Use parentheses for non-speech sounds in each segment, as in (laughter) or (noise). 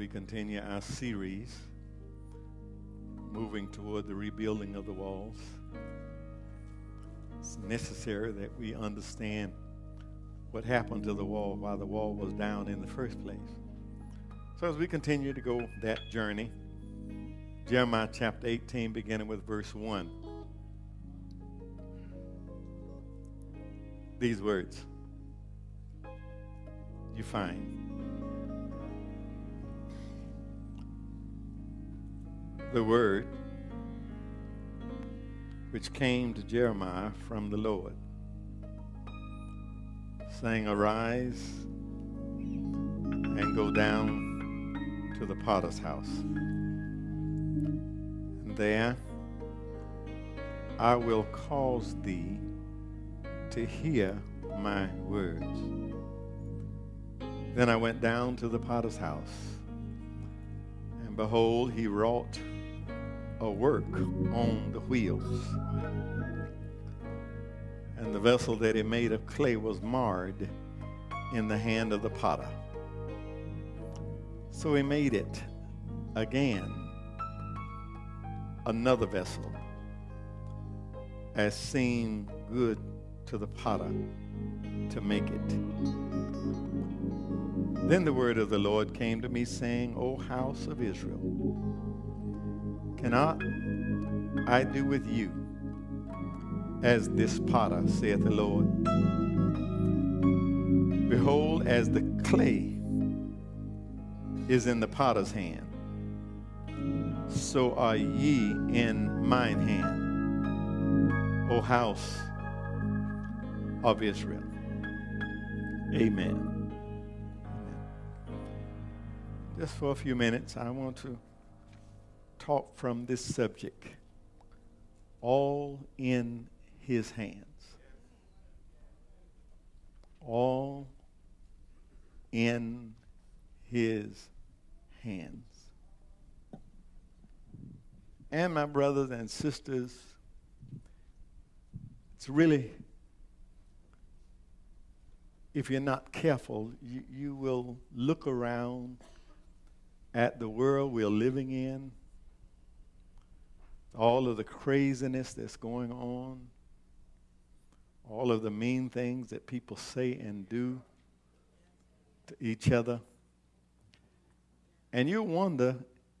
we continue our series moving toward the rebuilding of the walls. It's necessary that we understand what happened to the wall while the wall was down in the first place. So, as we continue to go that journey, Jeremiah chapter 18, beginning with verse 1. These words you find. The word which came to Jeremiah from the Lord, saying, Arise and go down to the potter's house. And there I will cause thee to hear my words. Then I went down to the potter's house, and behold, he wrought a work on the wheels. And the vessel that he made of clay was marred in the hand of the potter. So he made it again another vessel, as seemed good to the potter to make it. Then the word of the Lord came to me, saying, O house of Israel, cannot I do with you as this potter, saith the Lord? Behold, as the clay is in the potter's hand, so are ye in mine hand, O house of Israel. Amen. Just for a few minutes, I want to talk from this subject all in his hands. All in his hands. And my brothers and sisters, it's really if you're not careful, you, you will look around at the world we're living in, all of the craziness that's going on, all of the mean things that people say and do to each other. And you wonder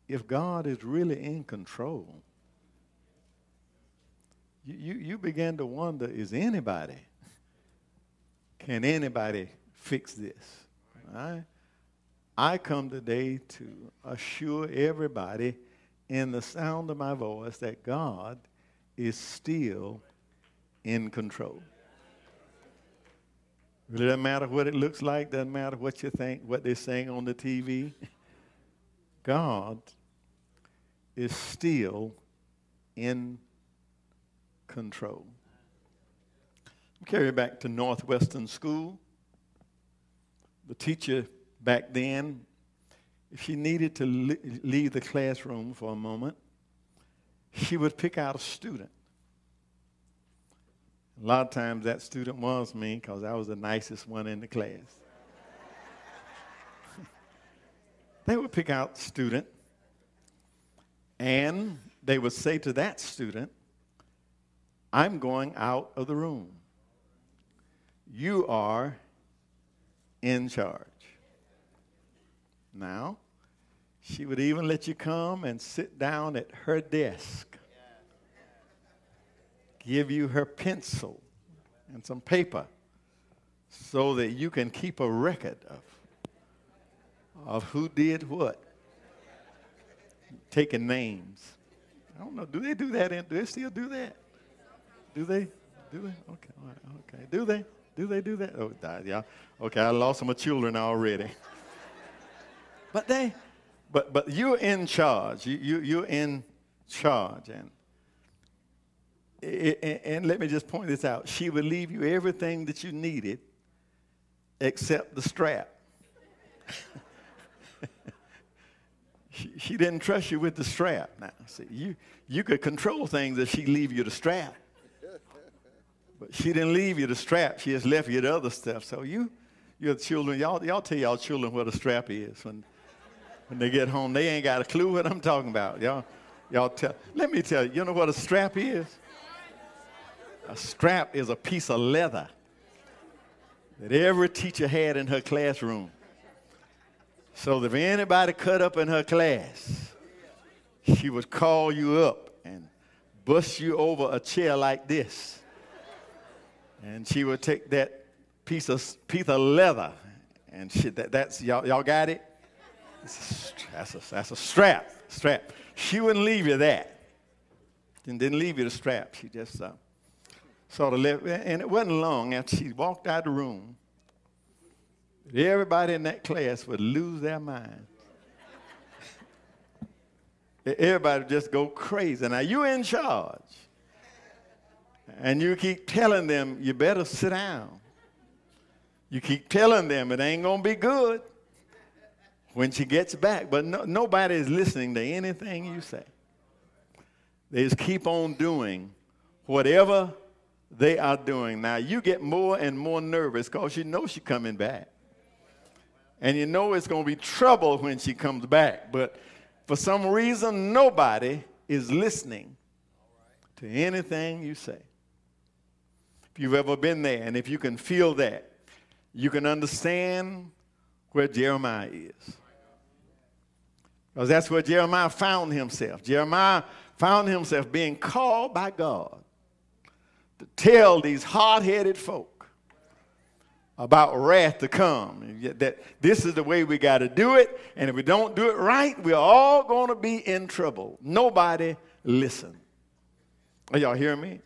if God is really in control. You, you, you begin to wonder is anybody can anybody fix this? Right? I come today to assure everybody in the sound of my voice that God is still in control. It doesn't matter what it looks like, doesn't matter what you think, what they're saying on the TV. (laughs) God is still in control. I'm carry back to Northwestern School. The teacher back then, she needed to leave the classroom for a moment, she would pick out a student. A lot of times that student was me because I was the nicest one in the class. (laughs) they would pick out a student and they would say to that student, I'm going out of the room you are in charge. Now, she would even let you come and sit down at her desk, give you her pencil and some paper so that you can keep a record of, of who did what, taking names. I don't know, do they do that? In, do they still do that? Do they? Do they? Okay, okay. Do they? Do they do that? Oh, yeah. Okay, I lost my children already. (laughs) but they, but but you're in charge. You, you you're in charge, and and let me just point this out. She would leave you everything that you needed, except the strap. (laughs) she, she didn't trust you with the strap. Now, see, you you could control things if she leave you the strap. But she didn't leave you the strap. She just left you the other stuff. So you, your children, y'all, y'all tell y'all children what a strap is. When, When they get home, they ain't got a clue what I'm talking about. Y'all, y'all tell. Let me tell you, you know what a strap is? A strap is a piece of leather that every teacher had in her classroom. So if anybody cut up in her class, she would call you up and bust you over a chair like this. And she would take that piece of, piece of leather and she, that, that's, y'all, y'all got it? That's a, that's a strap. Strap. She wouldn't leave you that. And didn't leave you the strap. She just uh, sort of left. And it wasn't long after she walked out of the room. Everybody in that class would lose their mind. Everybody would just go crazy. Now you're in charge. And you keep telling them, you better sit down. You keep telling them it ain't going to be good when she gets back. But no, nobody is listening to anything you say. They just keep on doing whatever they are doing. Now, you get more and more nervous because you know she's coming back. And you know it's going to be trouble when she comes back. But for some reason, nobody is listening to anything you say. If you've ever been there and if you can feel that, you can understand where Jeremiah is. Because that's where Jeremiah found himself. Jeremiah found himself being called by God to tell these hard headed folk about wrath to come. That this is the way we got to do it, and if we don't do it right, we're all going to be in trouble. Nobody listen. Are y'all hearing me?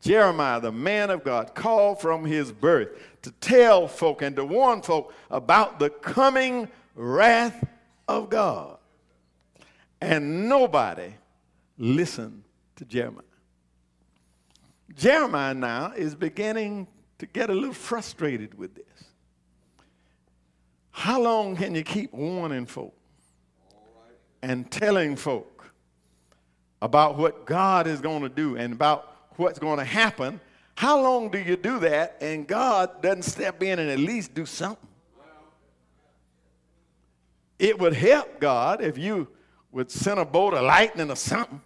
Jeremiah, the man of God, called from his birth to tell folk and to warn folk about the coming wrath of God. And nobody listened to Jeremiah. Jeremiah now is beginning to get a little frustrated with this. How long can you keep warning folk and telling folk about what God is going to do and about what's going to happen, how long do you do that and God doesn't step in and at least do something? It would help God if you would send a bolt of lightning or something.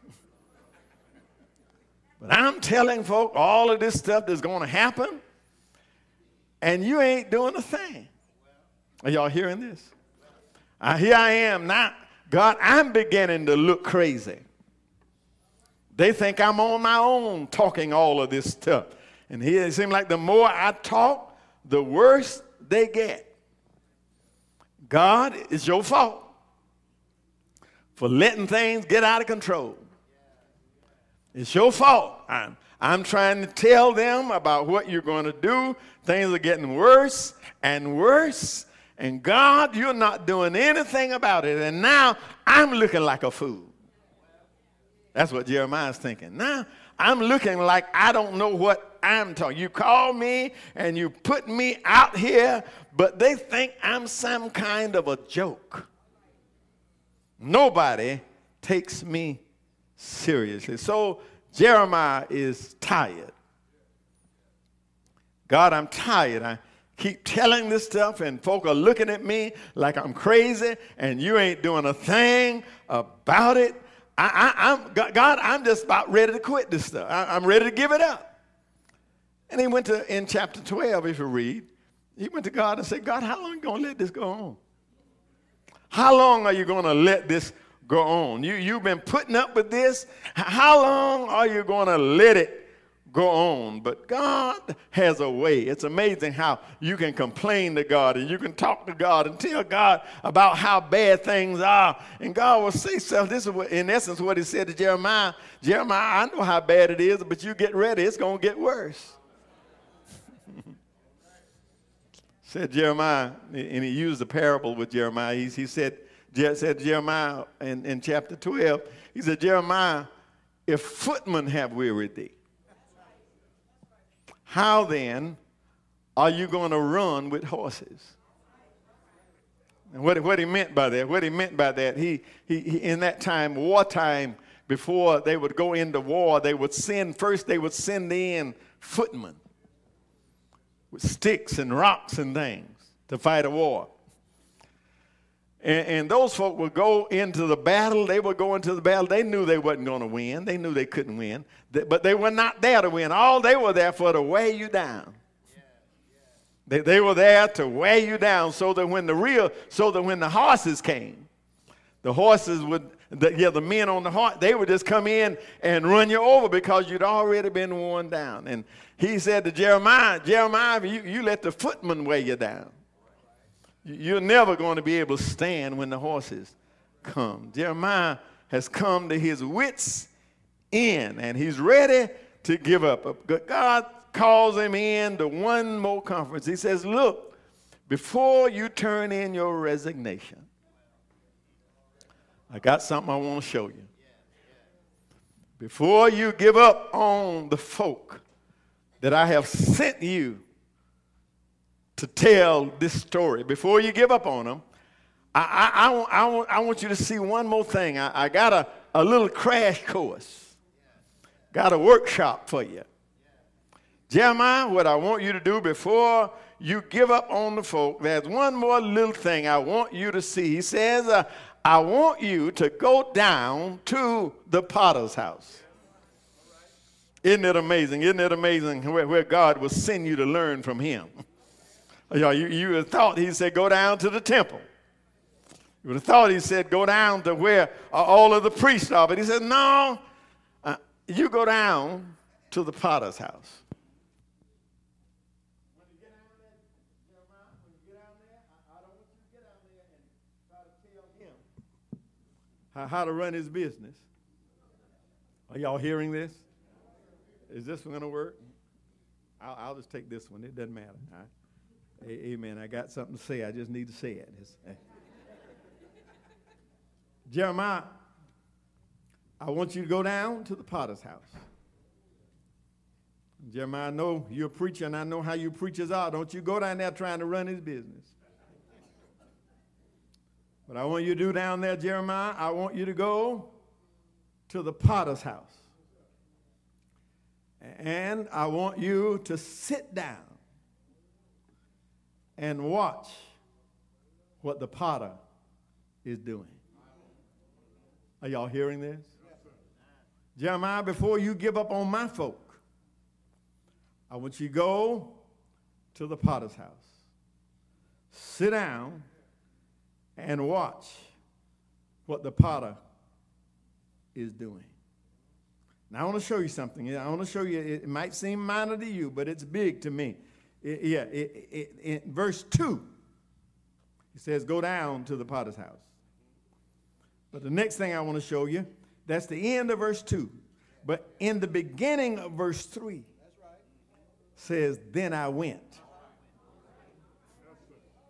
But I'm telling folk all of this stuff that's going to happen, and you ain't doing a thing. Are y'all hearing this? Uh, here I am now. God, I'm beginning to look crazy. They think I'm on my own talking all of this stuff. And here it seems like the more I talk, the worse they get. God, it's your fault for letting things get out of control. It's your fault. I'm, I'm trying to tell them about what you're going to do. Things are getting worse and worse. And God, you're not doing anything about it. And now I'm looking like a fool. That's what Jeremiah's thinking. Now I'm looking like I don't know what I'm talking. You call me and you put me out here, but they think I'm some kind of a joke. Nobody takes me seriously. So Jeremiah is tired. God, I'm tired. I keep telling this stuff, and folk are looking at me like I'm crazy, and you ain't doing a thing about it. I, am God, I'm just about ready to quit this stuff. I, I'm ready to give it up. And he went to, in chapter 12, if you read, he went to God and said, God, how long are you going to let this go on? How long are you going to let this go on? You, you've been putting up with this. How long are you going to let it go on. But God has a way. It's amazing how you can complain to God and you can talk to God and tell God about how bad things are. And God will say stuff. This is what, in essence what he said to Jeremiah. Jeremiah, I know how bad it is, but you get ready. It's going to get worse. Said Jeremiah, and he used the parable with Jeremiah. He, he said, said Jeremiah in, in chapter 12, he said, Jeremiah, if footmen have wearied thee, how then are you going to run with horses? And what, what he meant by that, what he meant by that, he, he, he, in that time, wartime, before they would go into war, they would send, first they would send in footmen with sticks and rocks and things to fight a war. And, and, those folk would go into the battle. They would go into the battle. They knew they wasn't going to win. They knew they couldn't win. But they were not there to win. All they were there for to weigh you down. They, they were there to weigh you down so that when the real, so that when the horses came, the horses would, the, yeah, the men on the horse, they would just come in and run you over because you'd already been worn down. And he said to Jeremiah, Jeremiah, you, you let the footman weigh you down. You're never going to be able to stand when the horses come. Jeremiah has come to his wits' end and he's ready to give up. Uh, God calls him in to one more conference. He says, Look, before you turn in your resignation, I got something I want to show you. Before you give up on the folk that I have sent you to tell this story, before you give up on them, I, I, I, want, I, want, I want you to see one more thing. I, I got a, a little crash course, got a workshop for you. Jeremiah, what I want you to do before you give up on the folk, there's one more little thing I want you to see. He says, uh, I want you to go down to the potter's house. Isn't it amazing? Isn't it amazing where, where God will send you to learn from him? (laughs) you, you, would have thought he said, go down to the temple. You would have thought he said, go down to where all of the priests are. But he said, no, uh, you go down to the potter's house. how to run his business. Are y'all hearing this? Is this one going to work? I'll, I'll, just take this one. It doesn't matter. Right? Amen. I got something to say. I just need to say it. Uh, Jeremiah, I want you to go down to the potter's house. Jeremiah, I know you're a preacher and I know how you preachers are. Don't you go down there trying to run his business. But I want you to do down there, Jeremiah, I want you to go to the potter's house. And I want you to sit down and watch what the potter is doing. Are y'all hearing this? Jeremiah, before you give up on my folk, I want you to go to the potter's house. Sit down and watch what the potter is doing. Now, I want to show you something. I want to show you, it might seem minor to you, but it's big to me. It, yeah, it, it, in verse 2, it says, Go down to the potter's house. But the next thing I want to show you, that's the end of verse 2. But in the beginning of verse 3, says, Then I went.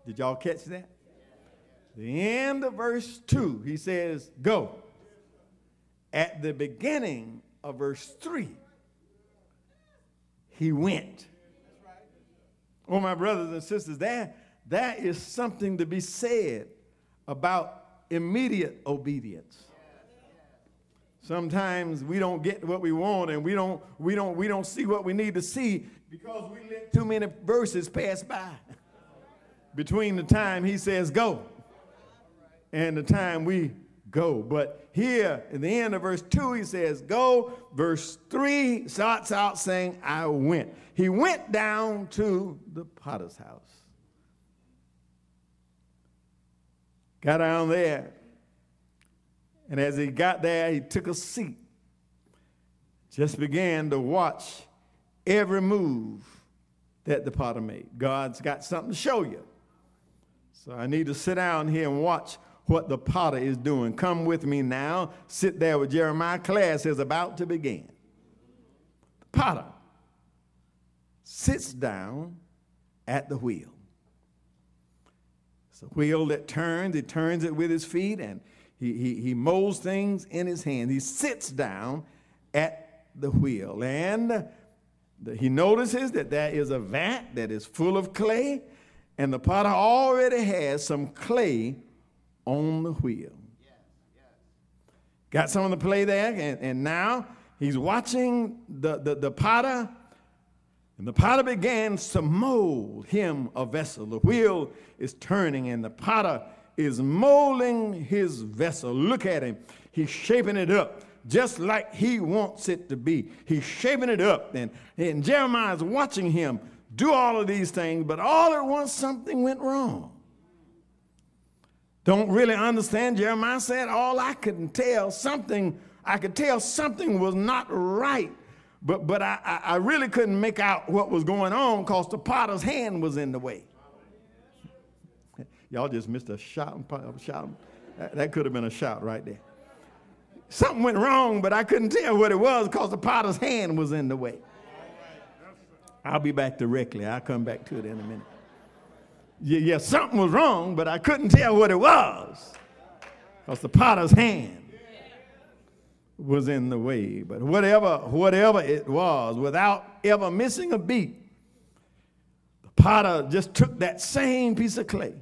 Did y'all catch that? The end of verse 2, he says, Go. At the beginning of verse 3, he went. Oh, my brothers and sisters, that, that is something to be said about immediate obedience. Sometimes we don't get what we want and we don't, we don't, we don't see what we need to see because we let too many verses pass by between the time he says go and the time we go. But here in the end of verse 2, he says, Go. Verse 3 starts out saying, I went. He went down to the potter's house. Got down there. And as he got there, he took a seat. Just began to watch every move that the potter made. God's got something to show you. So I need to sit down here and watch what the potter is doing. Come with me now. Sit there with Jeremiah. Class is about to begin. The potter sits down at the wheel. It's a wheel that turns. He turns it with his feet and he, he, he molds things in his hand. He sits down at the wheel and he notices that there is a vat that is full of clay and the potter already has some clay on the wheel. Got someone to play there, and, and now he's watching the, the, the potter, and the potter begins to mold him a vessel. The wheel is turning, and the potter is molding his vessel. Look at him. He's shaping it up just like he wants it to be. He's shaping it up. And, and Jeremiah is watching him do all of these things, but all at once something went wrong. Don't really understand. Jeremiah said, All I could tell, something, I could tell something was not right. But, but I, I really couldn't make out what was going on because the potter's hand was in the way. Y'all just missed a shout. shout. That, that could have been a shout right there. Something went wrong, but I couldn't tell what it was because the potter's hand was in the way. I'll be back directly. I'll come back to it in a minute. Yeah, yeah something was wrong, but I couldn't tell what it was because the potter's hand was in the way. But whatever, whatever it was, without ever missing a beat, the potter just took that same piece of clay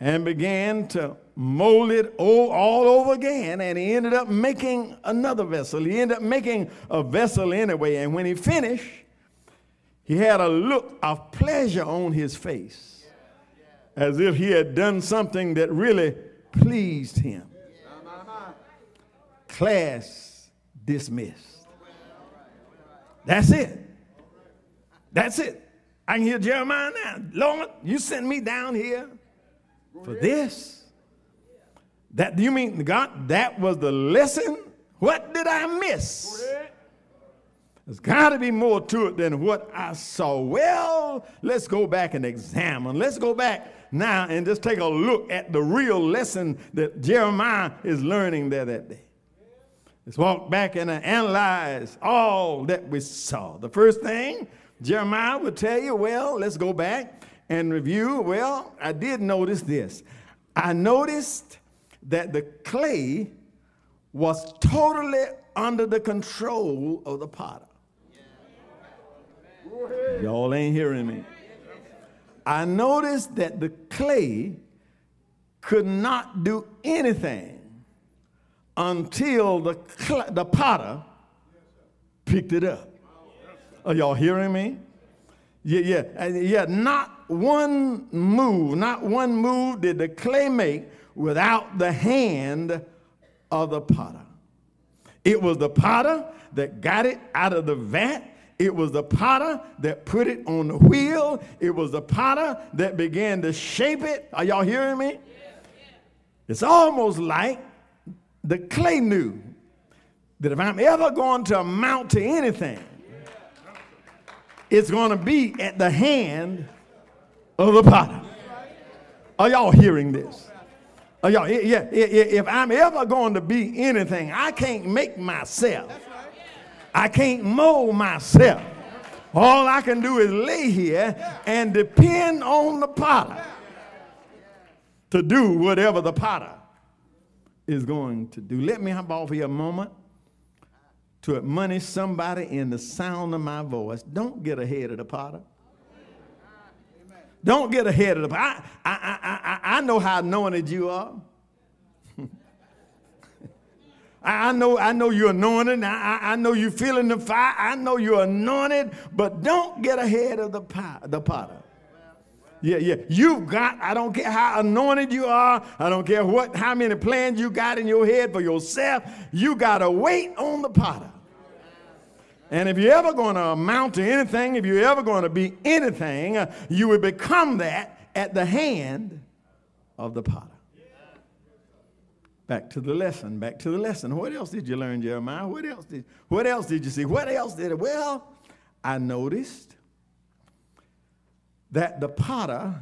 and began to mold it all, all over again. And he ended up making another vessel. He ended up making a vessel anyway. And when he finished, he had a look of pleasure on his face, as if he had done something that really pleased him. Class dismissed. That's it. That's it. I can hear Jeremiah now. Lord, you sent me down here for this. That you mean God? That was the lesson. What did I miss? There's got to be more to it than what I saw. Well, let's go back and examine. Let's go back now and just take a look at the real lesson that Jeremiah is learning there that day. Let's walk back and analyze all that we saw. The first thing Jeremiah would tell you, well, let's go back and review. Well, I did notice this. I noticed that the clay was totally under the control of the potter. Y'all ain't hearing me. I noticed that the clay could not do anything until the, cl- the potter picked it up. Are y'all hearing me? Yeah, yeah, yeah. Not one move, not one move did the clay make without the hand of the potter. It was the potter that got it out of the vat it was the potter that put it on the wheel. It was the potter that began to shape it. Are y'all hearing me? It's almost like the clay knew that if I'm ever going to amount to anything, it's going to be at the hand of the potter. Are y'all hearing this? Are y'all, yeah, if I'm ever going to be anything, I can't make myself. I can't mold myself. All I can do is lay here and depend on the potter to do whatever the potter is going to do. Let me hop off here a moment to admonish somebody in the sound of my voice. Don't get ahead of the potter. Don't get ahead of the potter. I, I, I, I know how anointed you are. I know, I know you're anointed. I, I know you're feeling the fire. I know you're anointed, but don't get ahead of the, the potter. Yeah, yeah. You've got, I don't care how anointed you are, I don't care what how many plans you got in your head for yourself, you gotta wait on the potter. And if you're ever to amount to anything, if you're ever to be anything, you will become that at the hand of the potter. Back to the lesson, back to the lesson. What else did you learn, Jeremiah? What else did, what else did you see? What else did it? Well, I noticed that the potter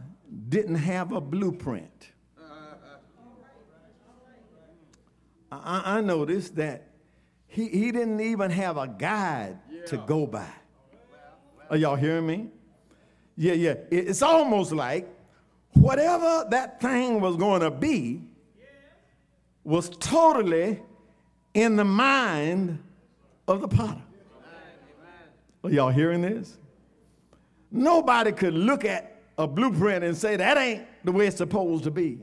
didn't have a blueprint. I, I noticed that he, he didn't even have a guide yeah. to go by. Are y'all hearing me? Yeah, yeah. It's almost like whatever that thing was going to be, was totally in the mind of the potter. Are y'all hearing this? Nobody could look at a blueprint and say that ain't the way it's supposed to be.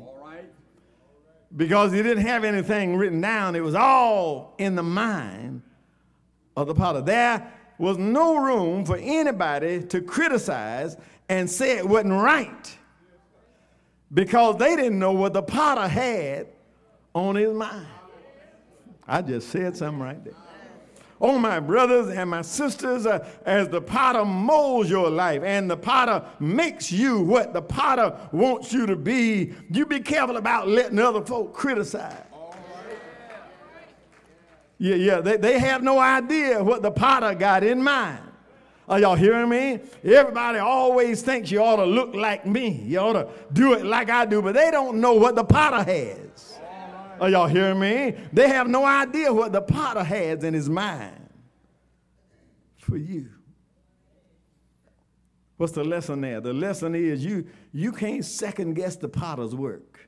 Because he didn't have anything written down, it was all in the mind of the potter. There was no room for anybody to criticize and say it wasn't right because they didn't know what the potter had on his mind. I just said something right there. Oh, my brothers and my sisters, uh, as the potter molds your life and the potter makes you what the potter wants you to be, you be careful about letting other folk criticize. Yeah, yeah, they, they have no idea what the potter got in mind. Are y'all hearing me? Everybody always thinks you ought to look like me. You ought to do it like I do, but they don't know what the potter has. Are y'all hearing me? They have no idea what the potter has in his mind for you. What's the lesson there? The lesson is you, you can't second guess the potter's work.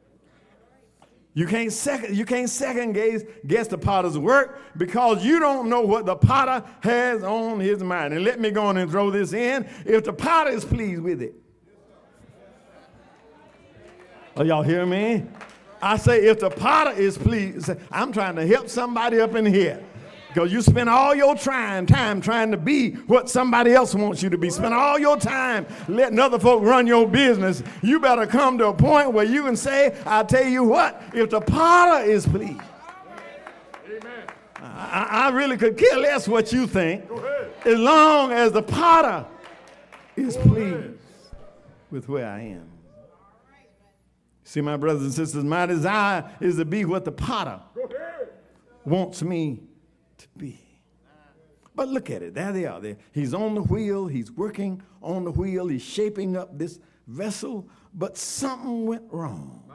You can't second, you can't second guess, guess the potter's work because you don't know what the potter has on his mind. And let me go on and throw this in. If the potter is pleased with it. Are y'all hear me? I say if the potter is pleased, I'm trying to help somebody up in here. Because you spend all your trying time trying to be what somebody else wants you to be. Spend all your time letting other folk run your business. You better come to a point where you can say, I'll tell you what, if the potter is pleased. I, I, really could care less what you think as long as the potter is pleased with where I am. See, my brothers and sisters, my desire is to be what the potter wants me to be. But look at it. There they are. There. He's on the wheel. He's working on the wheel. He's shaping up this vessel. But something went wrong.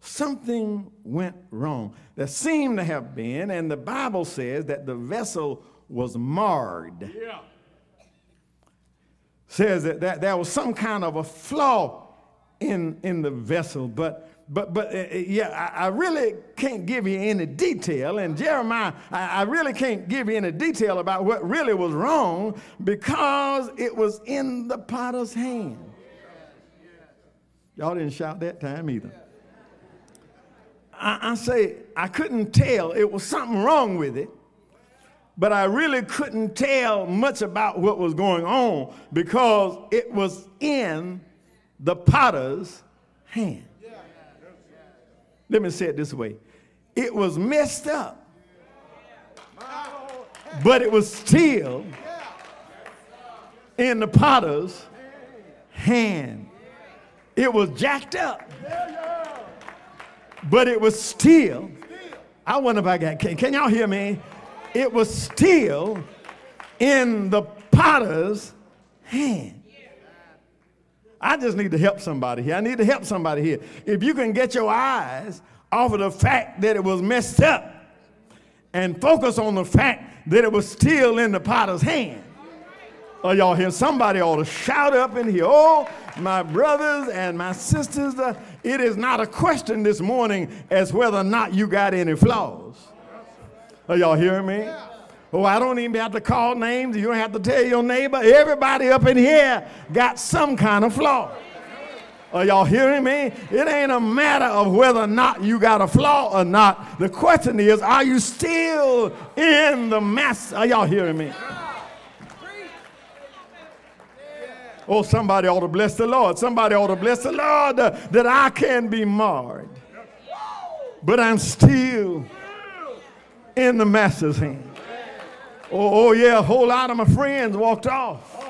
Something went wrong. There seemed to have been, and the Bible says that the vessel was marred. Yeah. Says that, that there was some kind of a flaw in, in the vessel, but but but uh, uh, yeah, I, I, really can't give you any detail. And Jeremiah, I, I, really can't give you any detail about what really was wrong because it was in the potter's hand. Y'all didn't shout that time either. I, I say I couldn't tell. It was something wrong with it but I really couldn't tell much about what was going on because it was in the potter's hand. Let me say it this way it was messed up, but it was still in the potter's hand. It was jacked up, but it was still. I wonder if I got, can, can y'all hear me? It was still in the potter's hand. I just need to help somebody here. I need to help somebody here. If you can get your eyes off of the fact that it was messed up and focus on the fact that it was still in the potter's hand. Oh, y'all hear somebody ought to shout up in here. Oh, my brothers and my sisters, uh, it is not a question this morning as whether or not you got any flaws. Are y'all hearing me? Oh, I don't even have to call names. You don't have to tell your neighbor. Everybody up in here got some kind of flaw. Are y'all hearing me? It ain't a matter of whether or not you got a flaw or not. The question is, are you still in the mess? Are y'all hearing me? Oh, somebody ought to bless the Lord. Somebody ought to bless the Lord that I can be marred. But I'm still in the master's hand. Oh, oh, yeah, a whole lot of my friends walked off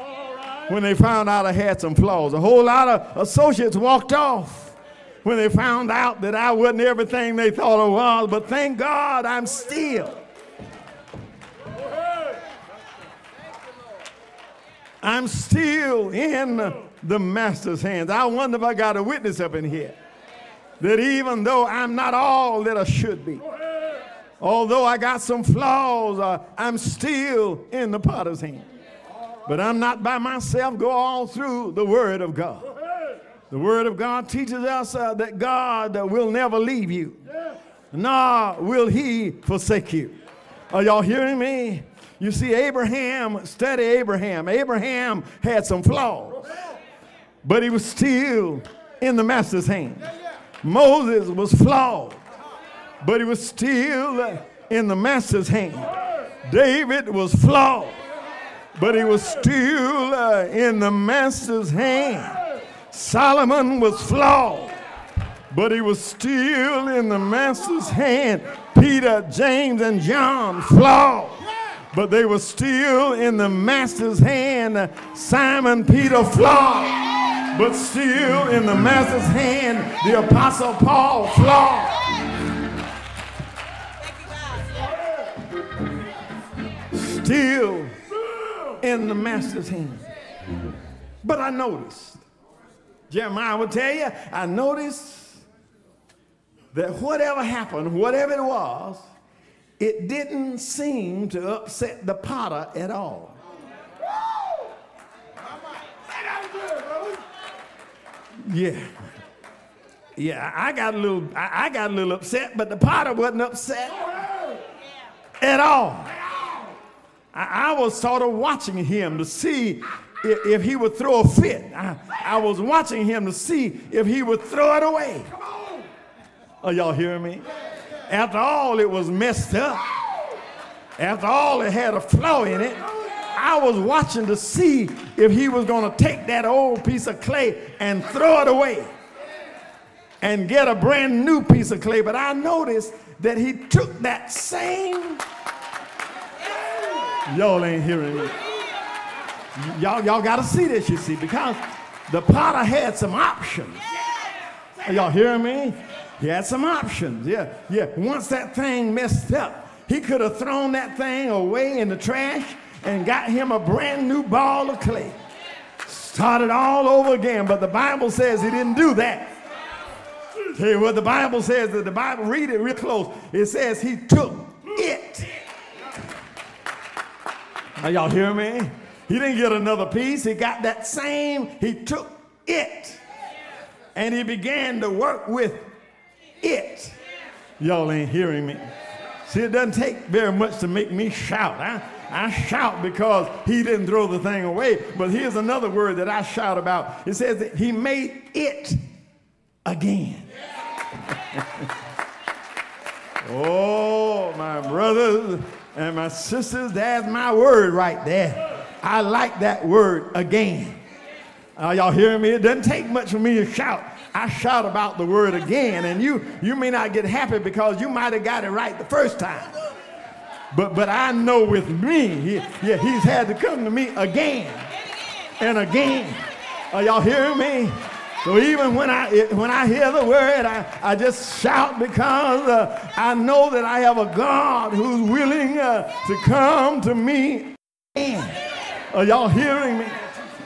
when they found out I had some flaws. A whole lot of associates walked off when they found out that I wasn't everything they thought I was. But thank God I'm still. I'm still in the master's hands. I wonder if I got a witness up in here that even though I'm not all that I should be, Although I got some flaws, uh, I'm still in the potter's hand. But I'm not by myself. Go all through the Word of God. The Word of God teaches us uh, that God uh, will never leave you, nor will He forsake you. Are y'all hearing me? You see, Abraham, study Abraham. Abraham had some flaws, but he was still in the master's hand. Moses was flawed, but he was still in the master's hand. David was flawed, but he was still uh, in the master's hand. Solomon was flawed, but he was still in the master's hand. Peter, James, and John flawed, but they were still in the master's hand. Simon Peter flawed, but still in the master's hand. The apostle Paul flawed. Still in the master's hand. But I noticed, Jeremiah will tell you, I noticed that whatever happened, whatever it was, it didn't seem to upset the potter at all. Yeah. Yeah, I got a little I, I got a little upset, but the potter wasn't upset at all. I, I was sort of watching him to see if, if he would throw a fit. I, I was watching him to see if he would throw it away. Are y'all hearing me? After all, it was messed up. After all, it had a flaw in it. I was watching to see if he was going to take that old piece of clay and throw it away and get a brand new piece of clay. But I noticed that he took that same. Y'all ain't hearing me. Y'all, y'all got to see this, you see, because the potter had some options. Are y'all hearing me? He had some options. Yeah, yeah. Once that thing messed up, he could have thrown that thing away in the trash and got him a brand new ball of clay. Started all over again, but the Bible says he didn't do that. Tell you what the Bible says, that the Bible, read it real close. It says he took it. Y'all hear me? He didn't get another piece. He got that same, he took it. And he began to work with it. Y'all ain't hearing me. See, it doesn't take very much to make me shout. I, I shout because he didn't throw the thing away. But here's another word that I shout about. It says that he made it again. (laughs) oh, my brothers and my sisters, that's my word right there. I like that word again. Are y'all hearing me? It doesn't take much for me to shout. I shout about the word again, and you you may not get happy because you might have got it right the first time. But but I know with me, he, yeah, he's had to come to me again and again. Are y'all hearing me? So even when I when I hear the word, I, I just shout because uh, I know that I have a God who's willing uh, to come to me. Are y'all hearing me?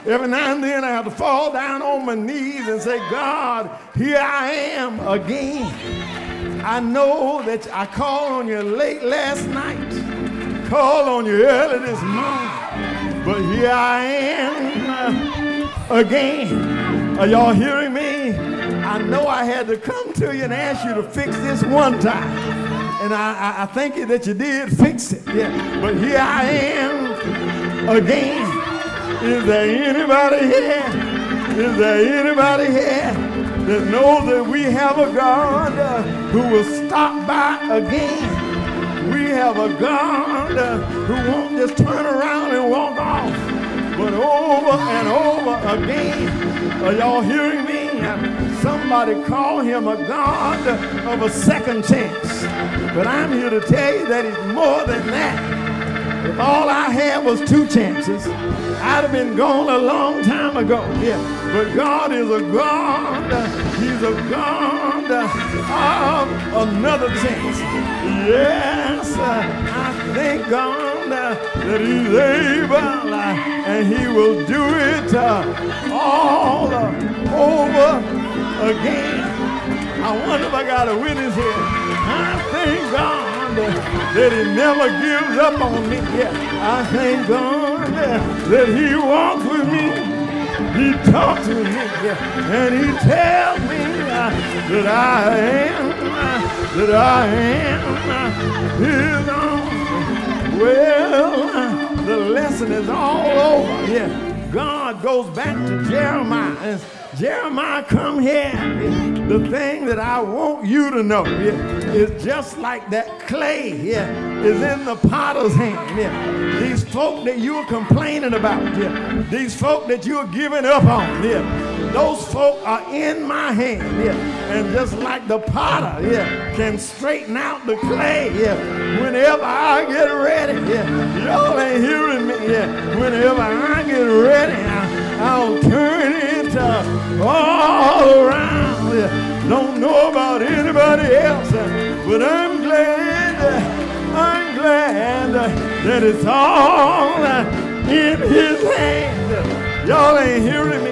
Every now and then I have to fall down on my knees and say, God, here I am again. I know that I called on you late last night, called on you early this morning, but here I am again. Are y'all hearing me? I know I had to come to you and ask you to fix this one time. And I, I, I thank you that you did fix it. Yeah. But here I am again. Is there anybody here? Is there anybody here that knows that we have a God uh, who will stop by again? We have a God uh, who won't just turn around and walk off, but over and over again. Are y'all hearing me? Somebody call him a God of a second chance. But I'm here to tell you that he's more than that. If all I had was two chances, I'd have been gone a long time ago. Yeah. But God is a God. He's a God of another chance. Yes, I thank God that He's able and He will do it all over again. I wonder if I got a witness here. I thank God that he never gives up on me. Yeah, I thank God that he walks with me. He talks to me and he tells me uh, that I am, uh, that I am his own. Well, the lesson is all over. Yeah, God goes back to Jeremiah Jeremiah, come here. The thing that I want you to know is just like that clay Is in the potter's hand. Yeah. These folk that you are complaining about, yeah. these folk that you are giving up on, yeah. Those folk are in my hand. Yeah. And just like the potter yeah, can straighten out the clay yeah, whenever I get ready. Yeah. Y'all ain't hearing me. Yeah. Whenever I get ready, I, I'll turn it all around. Yeah. Don't know about anybody else, uh, but I'm glad. Uh, I'm glad uh, that it's all in his hand. Y'all ain't hearing me.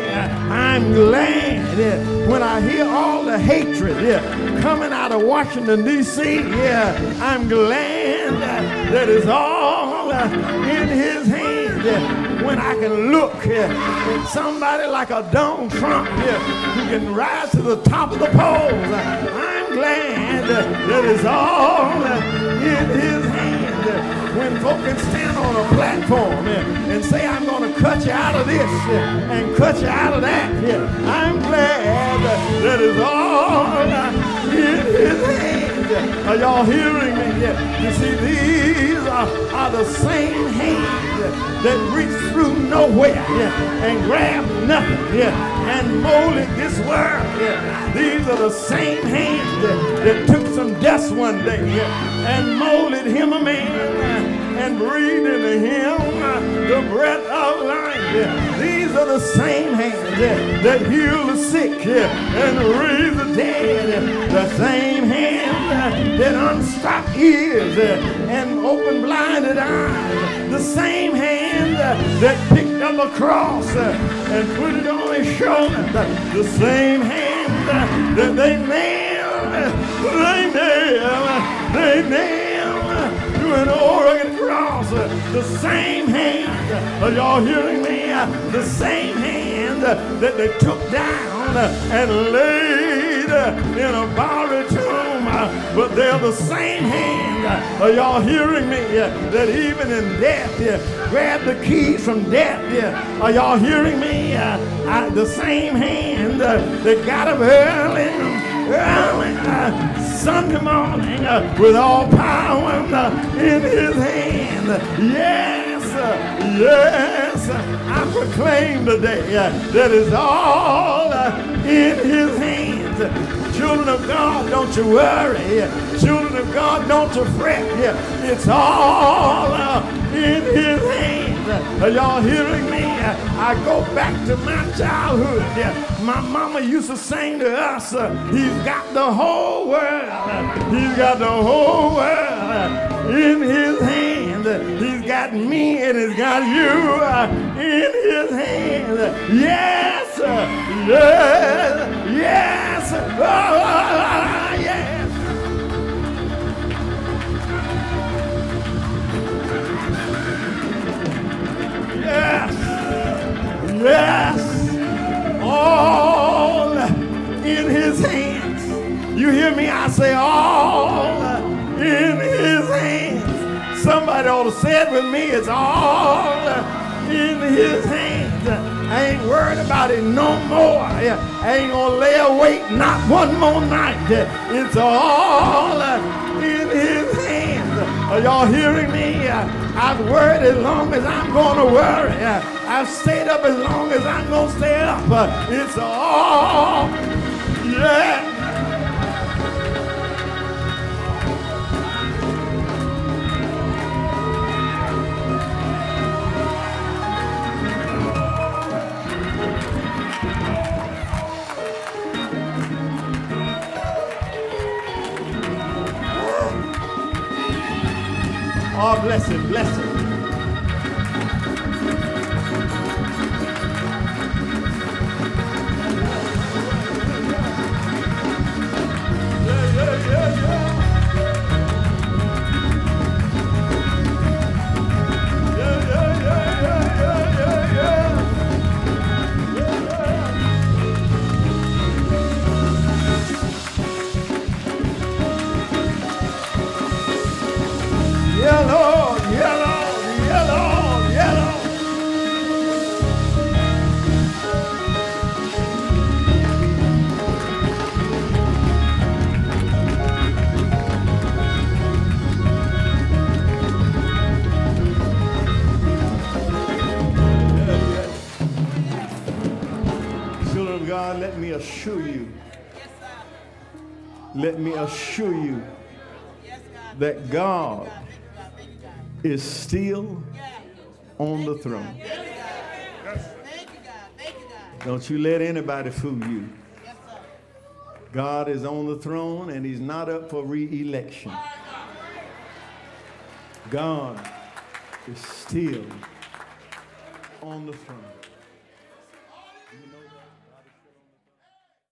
I'm glad when I hear all the hatred yeah, coming out of Washington, D.C. Yeah, I'm glad that it's all in his hand. When I can look at somebody like a Donald Trump yeah, who can rise to the top of the polls, I'm glad that it's all in his hand when folk can stand on a platform and, and say, I'm going to cut you out of this and cut you out of that. I'm glad that it's all in his hands. Are y'all hearing me? You see, these are, are the same hands that reach through nowhere and grab nothing and molded this world. These are the same hands that took some dust one day and molded him a man and breathe into him the breath of life. These are the same hands that heal the sick and raise the dead. The same hands that unstop ears and open blinded eyes. The same hand that picked up a cross and put it on his shoulder. The same hand that they nailed, they nailed, they nailed an Oregon cross. The same hand, are y'all hearing me? The same hand that they took down and laid in a borrowed tomb. But they're the same hand, are y'all hearing me? That even in death, grabbed the keys from death. Are y'all hearing me? the same hand that got up early uh, Sunday morning uh, with all power uh, in his hand. Yes, yes, I proclaim today that is all in his hands. Children of God, don't you worry. Children of God, don't you fret. It's all in his hands. Are y'all hearing me? I go back to my childhood. My mama used to sing to us, uh, He's got the whole world. He's got the whole world in his hand. He's got me and he's got you uh, in his hand. Yes, uh, yes, yes. Oh, oh, oh, oh yes. Yes. All in his hands. You hear me? I say all in his hands. Somebody ought to say it with me. It's all in his hands. I ain't worried about it no more. I ain't gonna lay awake not one more night. It's all. Are y'all hearing me? I've worried as long as I'm going to worry. I've stayed up as long as I'm going to stay up. It's all, yeah. Oh, bless him, bless assure you that God is still on the throne. Don't you let anybody fool you. God is on the throne and he's not up for re-election. God is still on the throne.